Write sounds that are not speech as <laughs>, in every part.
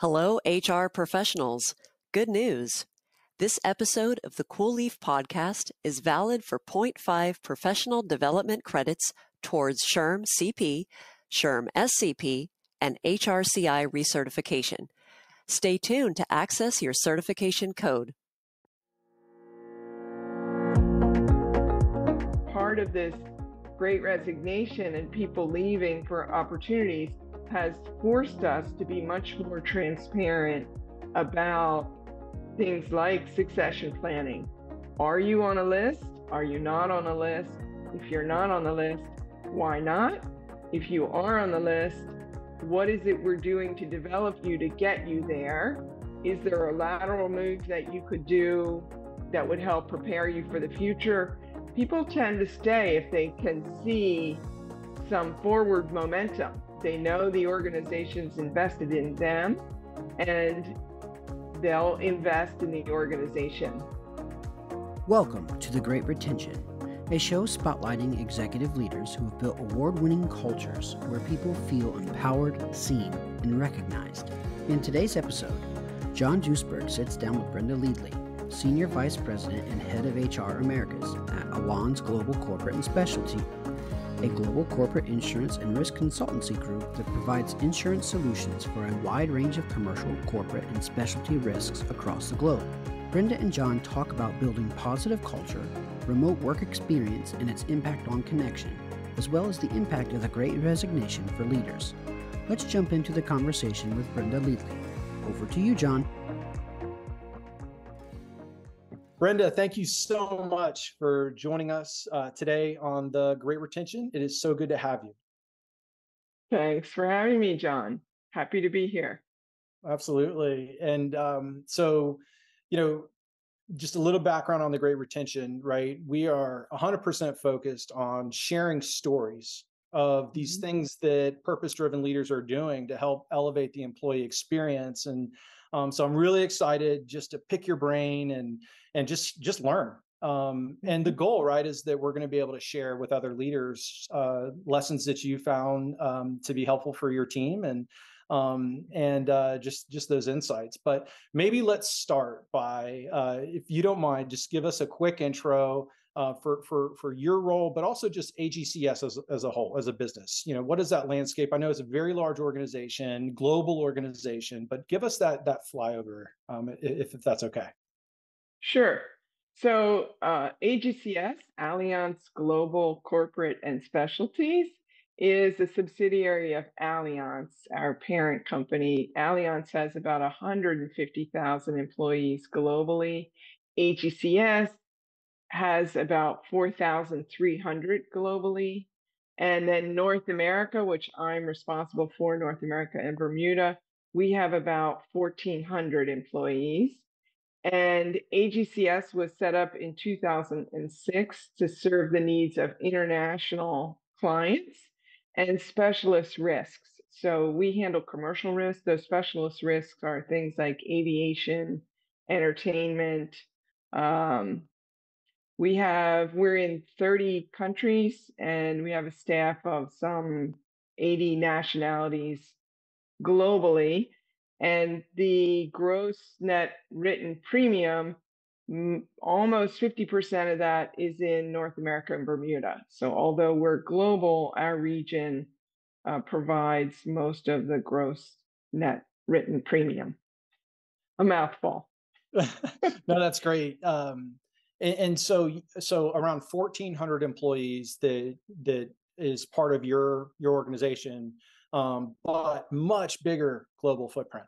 Hello, HR professionals. Good news. This episode of the Cool Leaf podcast is valid for 0.5 professional development credits towards SHRM CP, SHRM SCP, and HRCI recertification. Stay tuned to access your certification code. Part of this great resignation and people leaving for opportunities has forced us to be much more transparent about things like succession planning. Are you on a list? Are you not on a list? If you're not on the list, why not? If you are on the list, what is it we're doing to develop you to get you there? Is there a lateral move that you could do that would help prepare you for the future? People tend to stay if they can see some forward momentum. They know the organization's invested in them and they'll invest in the organization. Welcome to The Great Retention, a show spotlighting executive leaders who have built award winning cultures where people feel empowered, seen, and recognized. In today's episode, John Duisberg sits down with Brenda Leadley, Senior Vice President and Head of HR Americas at Allianz Global Corporate and Specialty a global corporate insurance and risk consultancy group that provides insurance solutions for a wide range of commercial, corporate, and specialty risks across the globe. Brenda and John talk about building positive culture, remote work experience, and its impact on connection, as well as the impact of the great resignation for leaders. Let's jump into the conversation with Brenda Leadley. Over to you, John. Brenda, thank you so much for joining us uh, today on the Great Retention. It is so good to have you. Thanks for having me, John. Happy to be here. Absolutely. And um, so, you know, just a little background on the Great Retention, right? We are 100% focused on sharing stories of these mm-hmm. things that purpose driven leaders are doing to help elevate the employee experience. And um, so I'm really excited just to pick your brain and and just just learn um, and the mm-hmm. goal right is that we're going to be able to share with other leaders uh, lessons that you found um, to be helpful for your team and um, and uh, just just those insights but maybe let's start by uh, if you don't mind just give us a quick intro uh, for for for your role, but also just AGCS as as a whole, as a business. You know, what is that landscape? I know it's a very large organization, global organization, but give us that that flyover, um, if, if that's okay. Sure. So uh, AGCS, Allianz Global Corporate and Specialties, is a subsidiary of Allianz, our parent company. Allianz has about 150,000 employees globally. AGCS has about 4,300 globally. And then North America, which I'm responsible for, North America and Bermuda, we have about 1,400 employees. And AGCS was set up in 2006 to serve the needs of international clients and specialist risks. So we handle commercial risks. Those specialist risks are things like aviation, entertainment. Um, we have, we're in 30 countries and we have a staff of some 80 nationalities globally and the gross net written premium almost 50% of that is in North America and Bermuda. So although we're global, our region uh, provides most of the gross net written premium. A mouthful. <laughs> no, that's great. Um, and, and, so, so around 1,400 employees that that is part of your your organization um, but much bigger global footprint.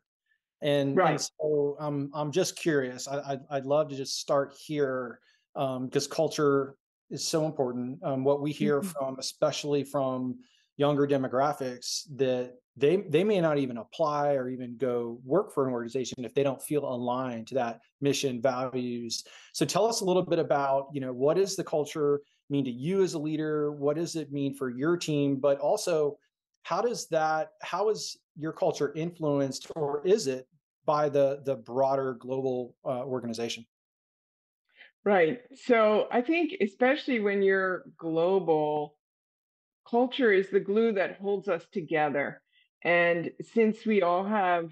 And, right. and so I'm I'm just curious. I, I'd, I'd love to just start here because um, culture is so important. Um, what we hear mm-hmm. from, especially from younger demographics, that they they may not even apply or even go work for an organization if they don't feel aligned to that mission values. So tell us a little bit about you know what does the culture mean to you as a leader? What does it mean for your team? But also how does that how is your culture influenced or is it by the the broader global uh, organization right so i think especially when you're global culture is the glue that holds us together and since we all have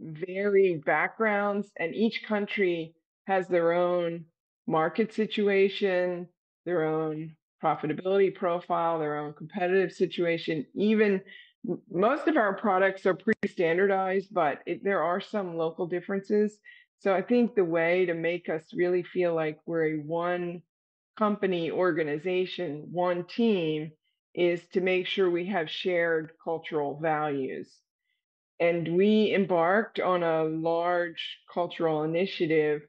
varied backgrounds, and each country has their own market situation, their own profitability profile, their own competitive situation. Even most of our products are pretty standardized, but it, there are some local differences. So I think the way to make us really feel like we're a one company organization, one team, is to make sure we have shared cultural values. And we embarked on a large cultural initiative.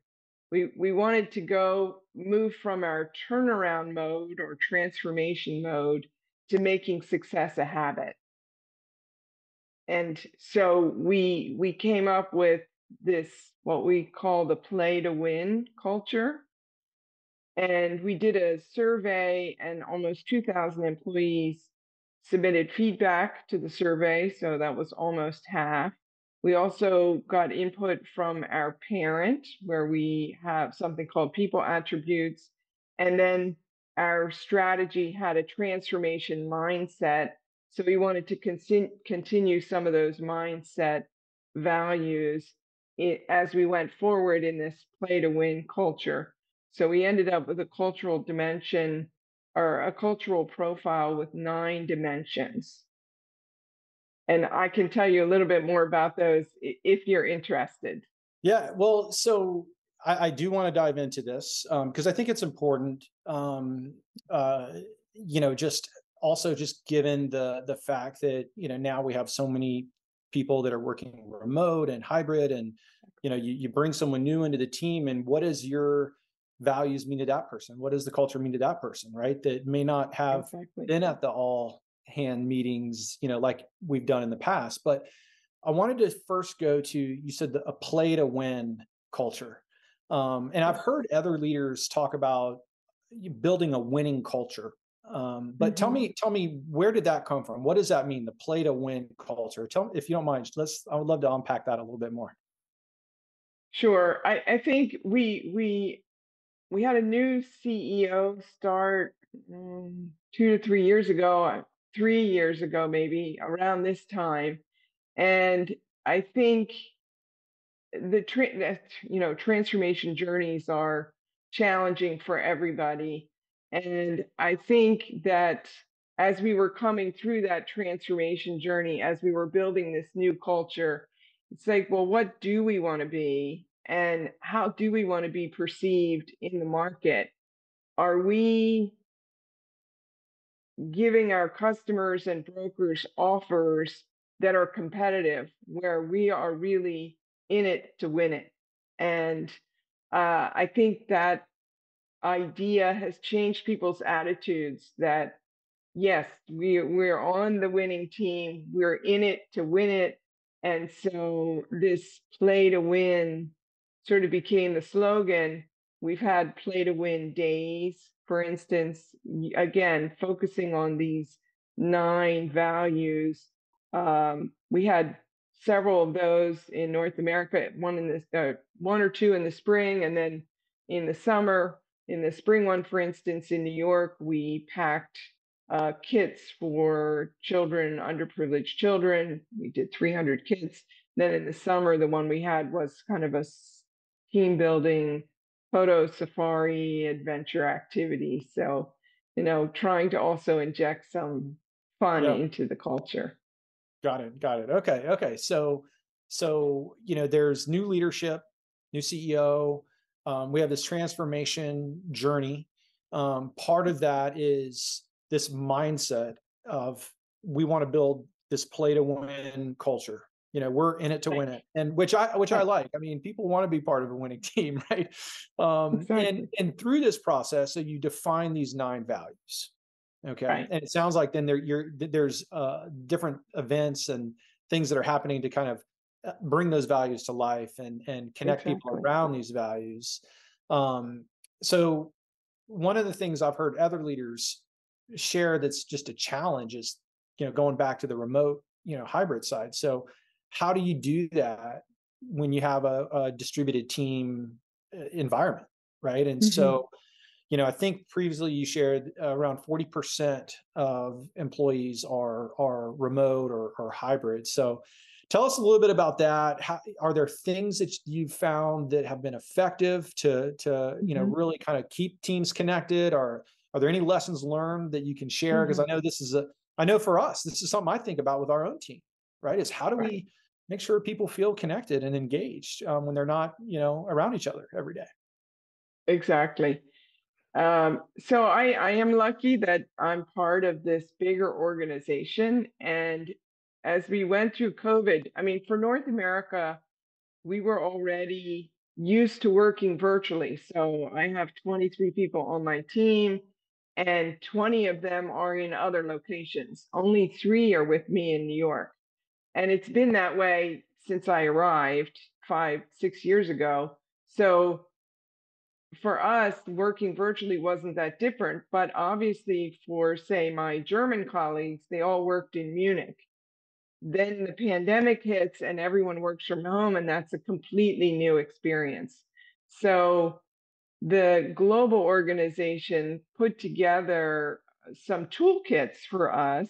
We, we wanted to go move from our turnaround mode or transformation mode to making success a habit. And so we we came up with this what we call the play to win culture and we did a survey, and almost 2,000 employees submitted feedback to the survey. So that was almost half. We also got input from our parent, where we have something called people attributes. And then our strategy had a transformation mindset. So we wanted to con- continue some of those mindset values eh, as we went forward in this play to win culture. So we ended up with a cultural dimension or a cultural profile with nine dimensions. And I can tell you a little bit more about those if you're interested. Yeah, well, so I, I do want to dive into this because um, I think it's important. Um, uh, you know, just also just given the the fact that you know now we have so many people that are working remote and hybrid, and you know, you, you bring someone new into the team, and what is your values mean to that person? What does the culture mean to that person, right? That may not have exactly. been at the all hand meetings, you know, like we've done in the past. But I wanted to first go to you said the, a play to win culture. Um, and I've heard other leaders talk about building a winning culture. Um, but mm-hmm. tell me, tell me, where did that come from? What does that mean? The play to win culture. Tell me if you don't mind. Let's. I would love to unpack that a little bit more. Sure. I, I think we we we had a new CEO start um, two to three years ago, uh, three years ago, maybe around this time. And I think the tra- you know transformation journeys are challenging for everybody and i think that as we were coming through that transformation journey as we were building this new culture it's like well what do we want to be and how do we want to be perceived in the market? Are we giving our customers and brokers offers that are competitive, where we are really in it to win it? And uh, I think that idea has changed people's attitudes that yes, we we're on the winning team, we're in it to win it. And so this play to win sort of became the slogan. We've had play to win days, for instance, again, focusing on these nine values. Um, we had several of those in North America, one in the uh, one or two in the spring, and then in the summer. In the spring one, for instance, in New York, we packed uh, kits for children, underprivileged children. We did 300 kits. Then in the summer, the one we had was kind of a team building, photo safari, adventure activity. So, you know, trying to also inject some fun into the culture. Got it. Got it. Okay. Okay. So, so you know, there's new leadership, new CEO. Um, we have this transformation journey. Um, part of that is this mindset of we want to build this play to win culture you know we're in it to win it and which i which i like i mean people want to be part of a winning <laughs> team right um exactly. and and through this process so you define these nine values okay right. and it sounds like then there you're there's uh different events and things that are happening to kind of uh, bring those values to life and and connect exactly. people around these values um so one of the things i've heard other leaders share that's just a challenge is you know going back to the remote you know hybrid side so how do you do that when you have a, a distributed team uh, environment right and mm-hmm. so you know i think previously you shared around 40% of employees are are remote or, or hybrid so tell us a little bit about that. How, are there things that you've found that have been effective to to you know mm-hmm. really kind of keep teams connected? Or are there any lessons learned that you can share? Because mm-hmm. I know this is a I know for us this is something I think about with our own team. Right? Is how do right. we make sure people feel connected and engaged um, when they're not you know around each other every day? Exactly. Um, so I, I am lucky that I'm part of this bigger organization. And as we went through COVID, I mean, for North America, we were already used to working virtually. So I have 23 people on my team, and 20 of them are in other locations. Only three are with me in New York. And it's been that way since I arrived five, six years ago. So for us, working virtually wasn't that different. But obviously, for say my German colleagues, they all worked in Munich. Then the pandemic hits and everyone works from home, and that's a completely new experience. So the global organization put together some toolkits for us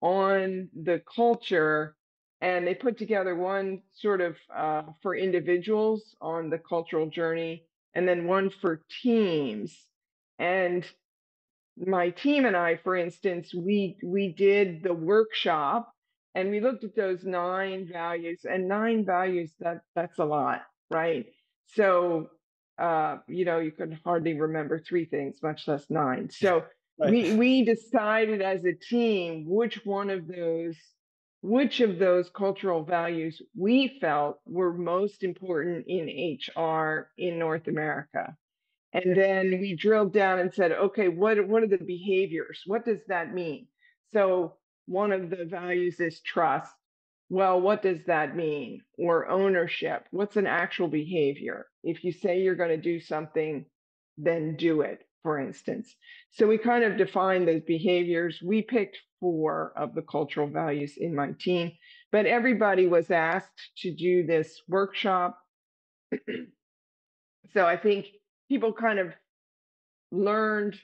on the culture and they put together one sort of uh, for individuals on the cultural journey and then one for teams. And my team and I, for instance, we we did the workshop and we looked at those nine values and nine values that that's a lot, right? So uh, you know, you could hardly remember three things, much less nine. So right. we we decided as a team which one of those which of those cultural values we felt were most important in HR in North America. And then we drilled down and said, okay, what, what are the behaviors? What does that mean? So one of the values is trust. Well, what does that mean? Or ownership. What's an actual behavior? If you say you're going to do something, then do it, for instance. So we kind of defined those behaviors. We picked four of the cultural values in my team. But everybody was asked to do this workshop. <clears throat> so I think people kind of learned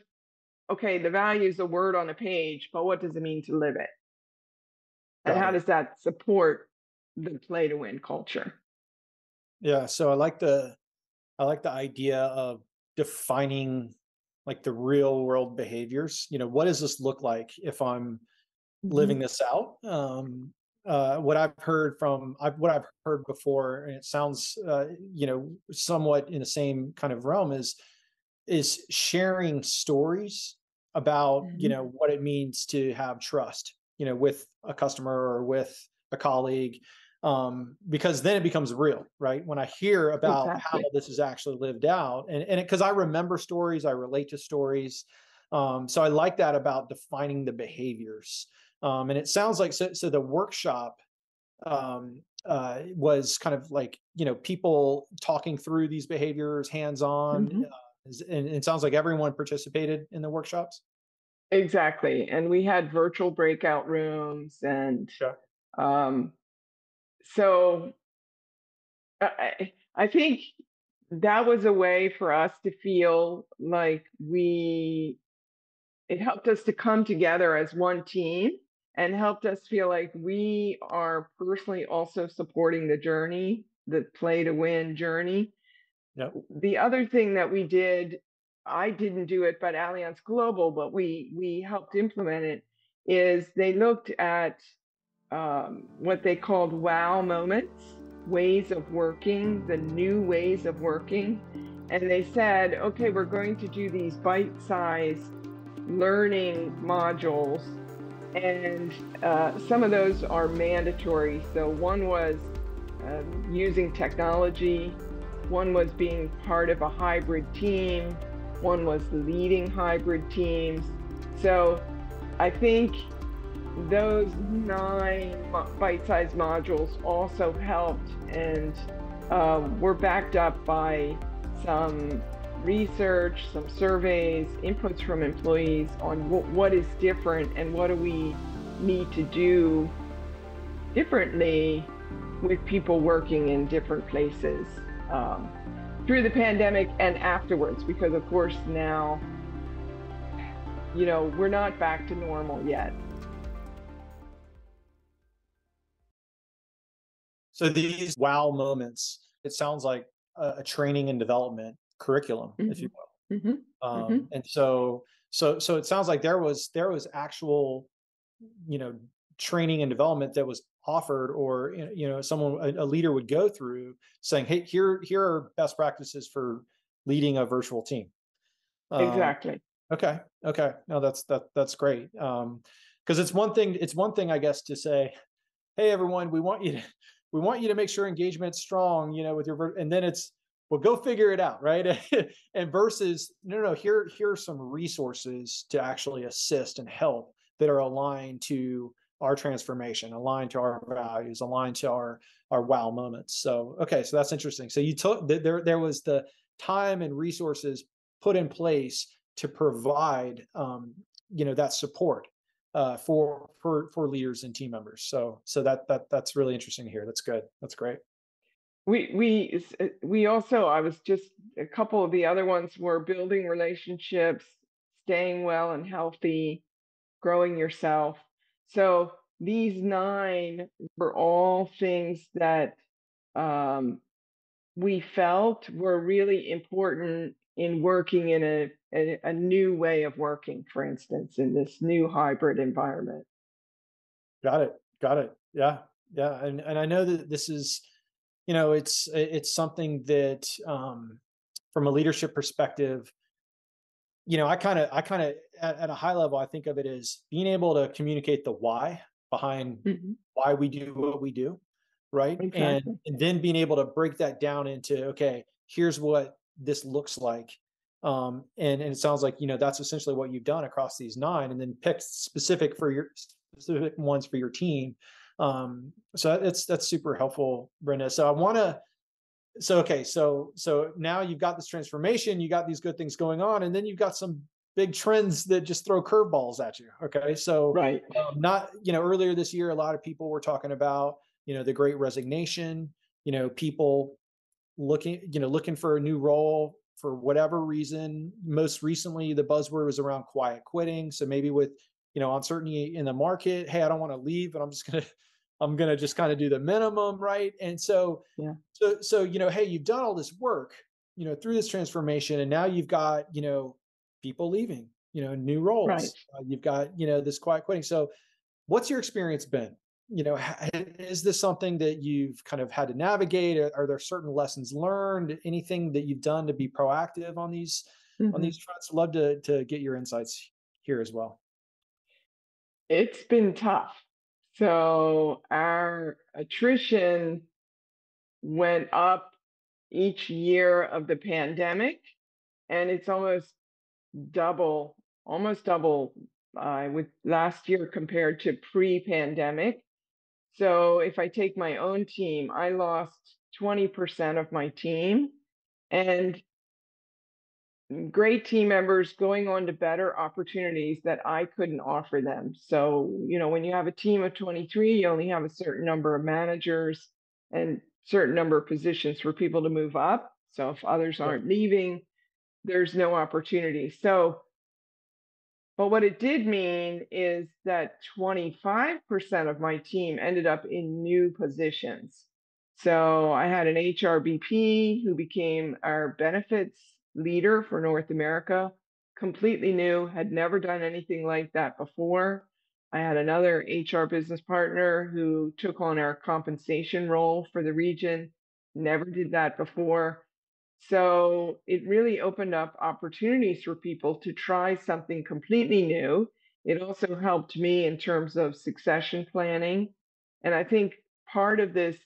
okay, the value is a word on a page, but what does it mean to live it? And how does that support the play to win culture? Yeah, so I like the I like the idea of defining like the real world behaviors you know what does this look like if i'm mm-hmm. living this out um uh, what I've heard from I've, what I've heard before, and it sounds uh, you know somewhat in the same kind of realm is is sharing stories about mm-hmm. you know what it means to have trust, you know, with a customer or with a colleague, um, because then it becomes real, right? When I hear about exactly. how this is actually lived out, and and because I remember stories, I relate to stories, um, so I like that about defining the behaviors. Um, and it sounds like so. So the workshop um, uh, was kind of like you know people talking through these behaviors, hands on, mm-hmm. uh, and it sounds like everyone participated in the workshops. Exactly, and we had virtual breakout rooms and. Sure. Um, so I, I think that was a way for us to feel like we it helped us to come together as one team and helped us feel like we are personally also supporting the journey the play to win journey yep. the other thing that we did i didn't do it but allianz global but we we helped implement it is they looked at um, what they called wow moments, ways of working, the new ways of working. And they said, okay, we're going to do these bite sized learning modules. And uh, some of those are mandatory. So one was uh, using technology, one was being part of a hybrid team, one was leading hybrid teams. So I think those nine bite-sized modules also helped and um, were backed up by some research, some surveys, inputs from employees on what is different and what do we need to do differently with people working in different places um, through the pandemic and afterwards, because of course now, you know, we're not back to normal yet. So these wow moments, it sounds like a, a training and development curriculum, mm-hmm. if you will. Mm-hmm. Um, mm-hmm. And so, so, so it sounds like there was there was actual, you know, training and development that was offered, or you know, someone a, a leader would go through saying, "Hey, here here are best practices for leading a virtual team." Um, exactly. Okay. Okay. No, that's that that's great. Um, because it's one thing it's one thing i guess to say hey everyone we want you to we want you to make sure engagement's strong you know with your and then it's well go figure it out right? <laughs> And versus no no here here are some resources to actually assist and help that are aligned to our transformation aligned to our values aligned to our our wow moments. So okay so that's interesting. So you took there there was the time and resources put in place to provide um, you know that support uh, for for for leaders and team members. So so that that that's really interesting to hear. That's good. That's great. We we uh, we also I was just a couple of the other ones were building relationships, staying well and healthy, growing yourself. So these nine were all things that um, we felt were really important in working in a, a, a new way of working, for instance, in this new hybrid environment. Got it. Got it. Yeah. Yeah. And and I know that this is, you know, it's it's something that um from a leadership perspective, you know, I kind of I kind of at, at, a high level, I think of it as being able to communicate the why behind mm-hmm. why we do what we do. Right. Exactly. And, and then being able to break that down into, okay, here's what this looks like um, and, and it sounds like you know that's essentially what you've done across these nine and then pick specific for your specific ones for your team um, so that's that's super helpful brenda. So i want to so okay so so now you've got this transformation you got these good things going on and then you've got some big trends that just throw curveballs at you okay? So right. um, not you know earlier this year a lot of people were talking about you know the great resignation you know people looking you know looking for a new role for whatever reason. Most recently the buzzword was around quiet quitting. So maybe with you know uncertainty in the market hey i don't want to leave but i'm just going <laughs> to i'm going to just kind of do the minimum right? And so yeah. so so you know hey you've done all this work you know through this transformation and now you've got you know people leaving you know new roles. Right. uh, you've got you know this quiet quitting. So what's your experience been you know is this something that you've kind of had to navigate? Are, there certain lessons learned? Anything that you've done to be proactive on these mm-hmm. on these fronts? Love to to get your insights here as well. It's been tough. So our attrition went up each year of the pandemic and it's almost double almost double uh, with last year compared to pre-pandemic so if I take my own team, I lost 20% of my team and mm, great team members going on to better opportunities that I couldn't offer them. So, you know, when you have a team of 23, you only have a certain number of managers and certain number of positions for people to move up. So if others aren't leaving, there's no opportunity. So but what it did mean is that 25% of my team ended up in new positions. So I had an HRBP who became our benefits leader for North America, completely new, had never done anything like that before. I had another HR business partner who took on our compensation role for the region, never did that before. So it really opened up opportunities for people to try something completely new. It also helped me in terms of succession planning. And I think part of this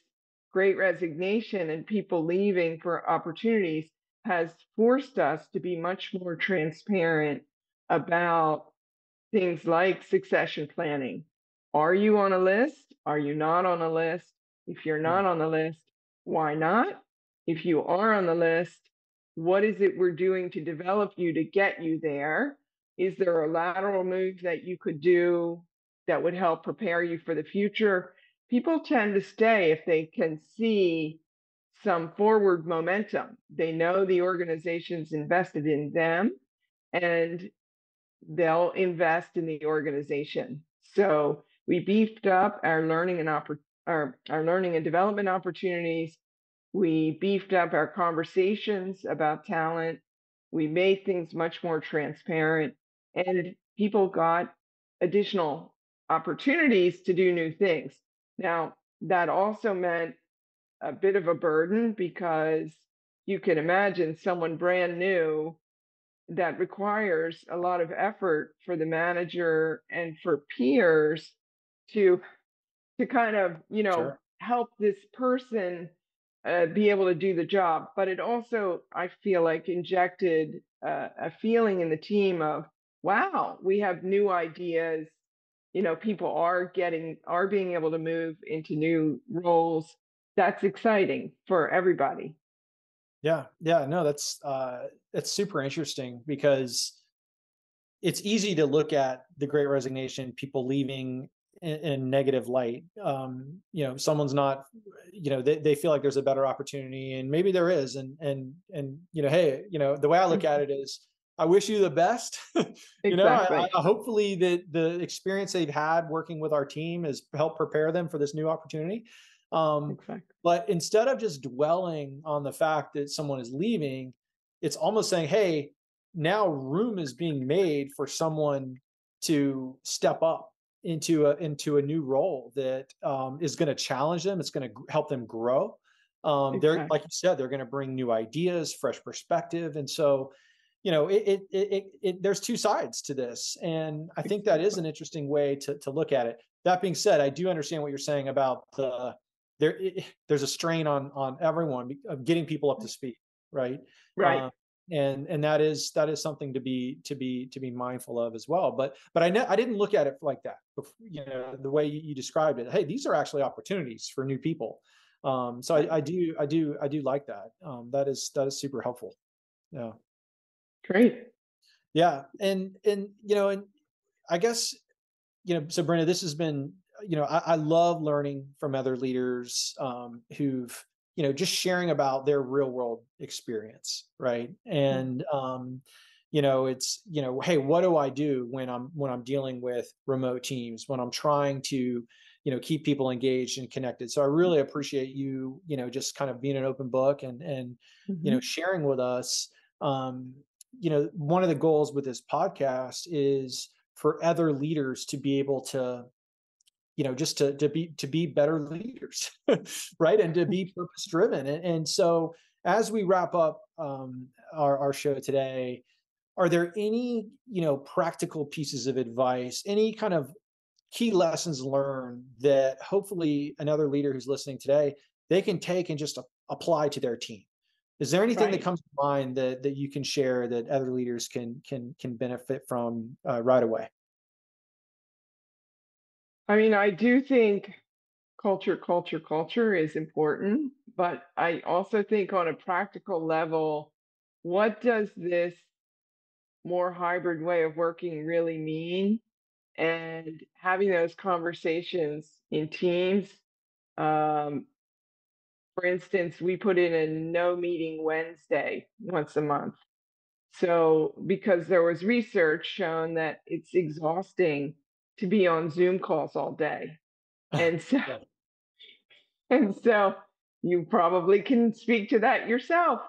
great resignation and people leaving for opportunities has forced us to be much more transparent about things like succession planning. Are you on a list? Are you not on a list? If you're not on the list, why not? If you are on the list, what is it we're doing to develop you to get you there? Is there a lateral move that you could do that would help prepare you for the future? People tend to stay if they can see some forward momentum. They know the organization's invested in them and they'll invest in the organization. So we beefed up our learning and our, our learning and development opportunities. We beefed up our conversations about talent. We made things much more transparent, and people got additional opportunities to do new things. Now, that also meant a bit of a burden because you can imagine someone brand new that requires a lot of effort for the manager and for peers to to kind of you know sure. help this person uh, be able to do the job but it also i feel like injected uh, a feeling in the team of wow we have new ideas. You know people are getting are being able to move into new roles. That's exciting for everybody. Yeah yeah no that's uh that's super interesting because it's easy to look at the great resignation people leaving in, in negative light um you know someone's not you know they, they feel like there's a better opportunity and maybe there is and and and you know hey you know the way i look at mm-hmm. it is I wish you the best. <laughs> you exactly. know, I, I, hopefully that the experience they've had working with our team has helped prepare them for this new opportunity. Um, exactly. But instead of just dwelling on the fact that someone is leaving, it's almost saying, "Hey, now room is being made for someone to step up into a into a new role that um, is going to challenge them. It's going to help them grow. Um, exactly. They're like you said, they're going to bring new ideas, fresh perspective, and so you know it, it, it, it, there's two sides to this and i think that is an interesting way to, to look at it that being said i do understand what you're saying about the there it, there's a strain on on everyone of getting people up to speed right right um, and and that is that is something to be to be to be mindful of as well but but i ne- i didn't look at it like that you know the way you, you described it. Hey these are actually opportunities for new people. Um so I, I do i do i do like that. Um that is that is super helpful. Yeah. Great. Yeah, and and you know, and I guess you know, so Brenda, this has been you know, I, I love learning from other leaders um, who've you know just sharing about their real world experience, right? Mm-hmm. And um, you know, it's you know, hey, what do I do when I'm when I'm dealing with remote teams when I'm trying to you know keep people engaged and connected so i really appreciate you you know just kind of being an open book and and mm-hmm. you know sharing with us um, you know, one of the goals with this podcast is for other leaders to be able to you know just to to be to be better leaders <laughs> right and to be purpose driven and, and so as we wrap up um, our, our show today are there any you know practical pieces of advice any kind of key lessons learned that hopefully another leader who's listening today they can take and just apply to their team is there anything right. that comes to mind that that you can share that other leaders can can can benefit from uh, right away? I mean, I do think culture, culture, culture is important, but I also think on a practical level, what does this more hybrid way of working really mean? And having those conversations in teams um, for instance, we put in a no meeting Wednesday once a month. So, because there was research shown that it's exhausting to be on Zoom calls all day. <laughs> And so, <laughs> and so you probably can speak to that yourself.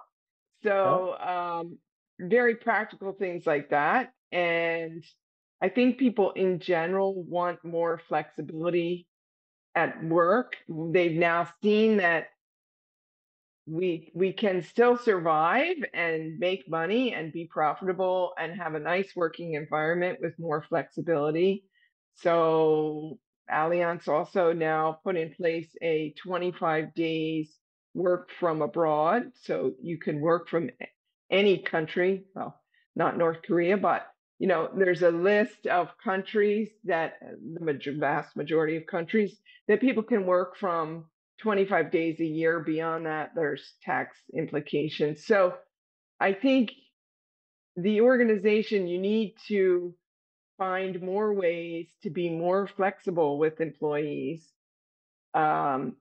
So, um, very practical things like that. And I think people in general want more flexibility at work. They've now seen that we we can still survive and make money and be profitable and have a nice working environment with more flexibility. So Allianz also now put in place a 25 days work from abroad. So you can work from any country, well, not North Korea, but you know, there's a list of countries that uh, the vast majority of countries that people can work from 25 days a year. Beyond that, there's tax implications. So I think the organization, you need to find more ways to be more flexible with employees, um,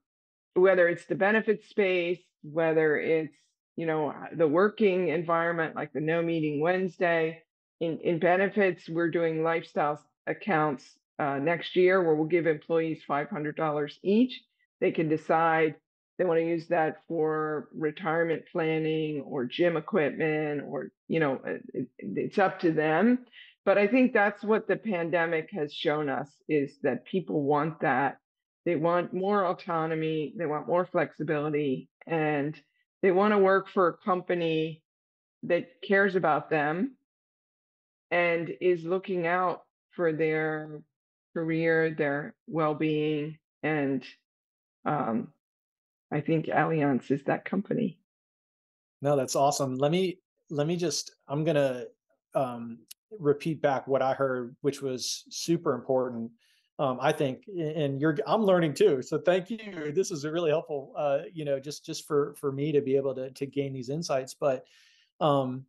whether it's the benefit space, whether it's you know the working environment like the no meeting Wednesday. In in benefits, we're doing lifestyle accounts uh, next year where we'll give employees $500 each they can decide they want to use that for retirement planning or gym equipment or you know it, it's up to them but i think that's what the pandemic has shown us is that people want that they want more autonomy they want more flexibility and they want to work for a company that cares about them and is looking out for their career their well-being and um, I think Allianz is that company. No, that's awesome. Let me let me just I'm gonna um, repeat back what I heard, which was super important. Um, I think, and you're I'm learning too. So thank you. This is really helpful. Uh, you know, just just for for me to be able to to gain these insights. But um,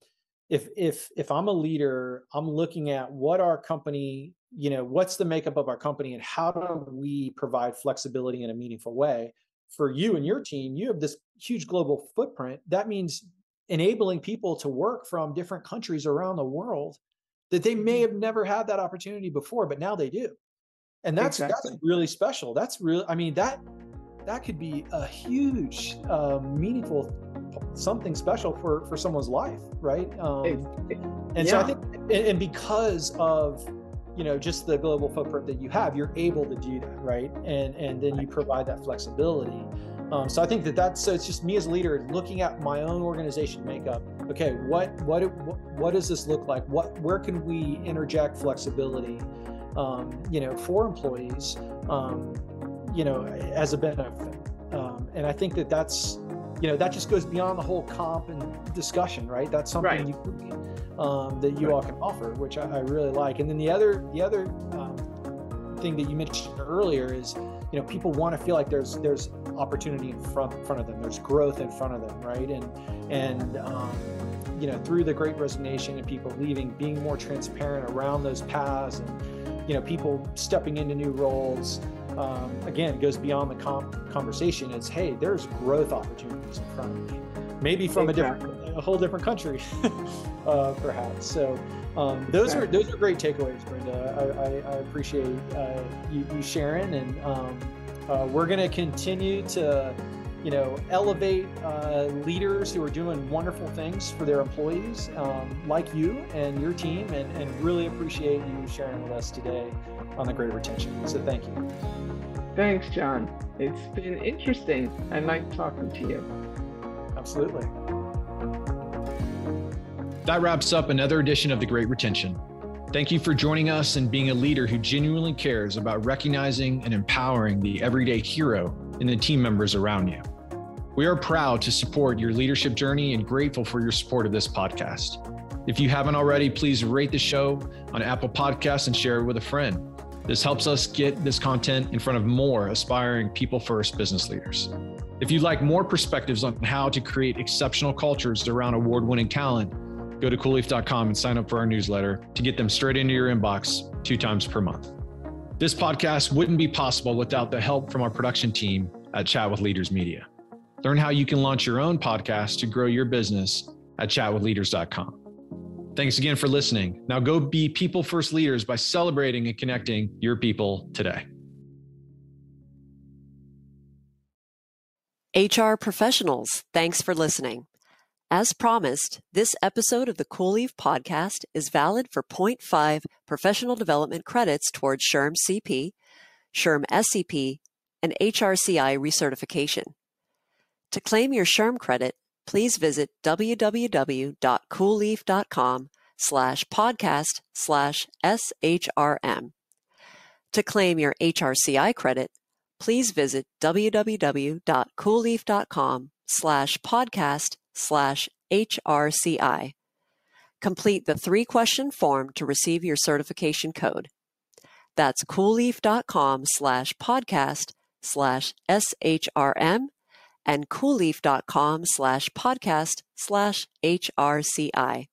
if if if I'm a leader, I'm looking at what our company, you know, what's the makeup of our company, and how do we provide flexibility in a meaningful way for you and your team, you have this huge global footprint. That means enabling people to work from different countries around the world that they may mm-hmm. have never had that opportunity before, but now they do. And that's exactly. that's really special. That's really, I mean, that that could be a huge, uh, meaningful something special for for someone's life, right? Um, and yeah. so I think, and, and because of you know just the global footprint that you have you're able to do that right and and then you provide that flexibility um, so i think that that's so it's just me as a leader looking at my own organization makeup okay what what what does this look like what where can we interject flexibility um, you know for employees um, you know as a benefit um, and i think that that's you know that just goes beyond the whole comp and discussion right that's something right. you um, that you right. all can offer, which I, I, really like. And then the other the other um, thing that you mentioned earlier is you know people want to feel like there's there's opportunity in front in front of them, there's growth in front of them, right? And and um, you know through the Great Resignation and people leaving, being more transparent around those paths and you know people stepping into new roles. Um, again, goes beyond the com- conversation. It's hey, there's growth opportunities in front of me maybe from exactly. a different, a whole different country, <laughs> uh, perhaps. So um, those are those are great takeaways, Brenda. I, I, I appreciate uh, you, you, sharing, and um, uh, we're going to continue to, you know, elevate uh, leaders who are doing wonderful things for their employees, um, like you and your team, and, and really appreciate you sharing with us today on the Great Retention. So thank you. Thanks, John. It's been interesting. I like talking to you. Absolutely. That wraps up another edition of The Great Retention. Thank you for joining us and being a leader who genuinely cares about recognizing and empowering the everyday hero in the team members around you. We are proud to support your leadership journey and grateful for your support of this podcast. If you haven't already, please rate the show on Apple Podcasts and share it with a friend. This helps us get this content in front of more aspiring people first business leaders. If you'd like more perspectives on how to create exceptional cultures around award winning talent, go to coolleaf.com and sign up for our newsletter to get them straight into your inbox two times per month. This podcast wouldn't be possible without the help from our production team at Chat with Leaders Media. Learn how you can launch your own podcast to grow your business at chatwithleaders.com. Thanks again for listening. Now go be people first leaders by celebrating and connecting your people today. HR professionals, thanks for listening. As promised, this episode of the Cool Leaf podcast is valid for 0.5 professional development credits towards SHRM CP, SHRM SCP, and HRCI recertification. To claim your SHRM credit, please visit www.coolleaf.com slash podcast slash SHRM. To claim your HRCI credit, please visit www.coolleaf.com slash podcast slash HRCI. Complete the three question form to receive your certification code. That's coolleaf.com slash podcast slash SHRM and coolleaf.com slash podcast slash HRCI.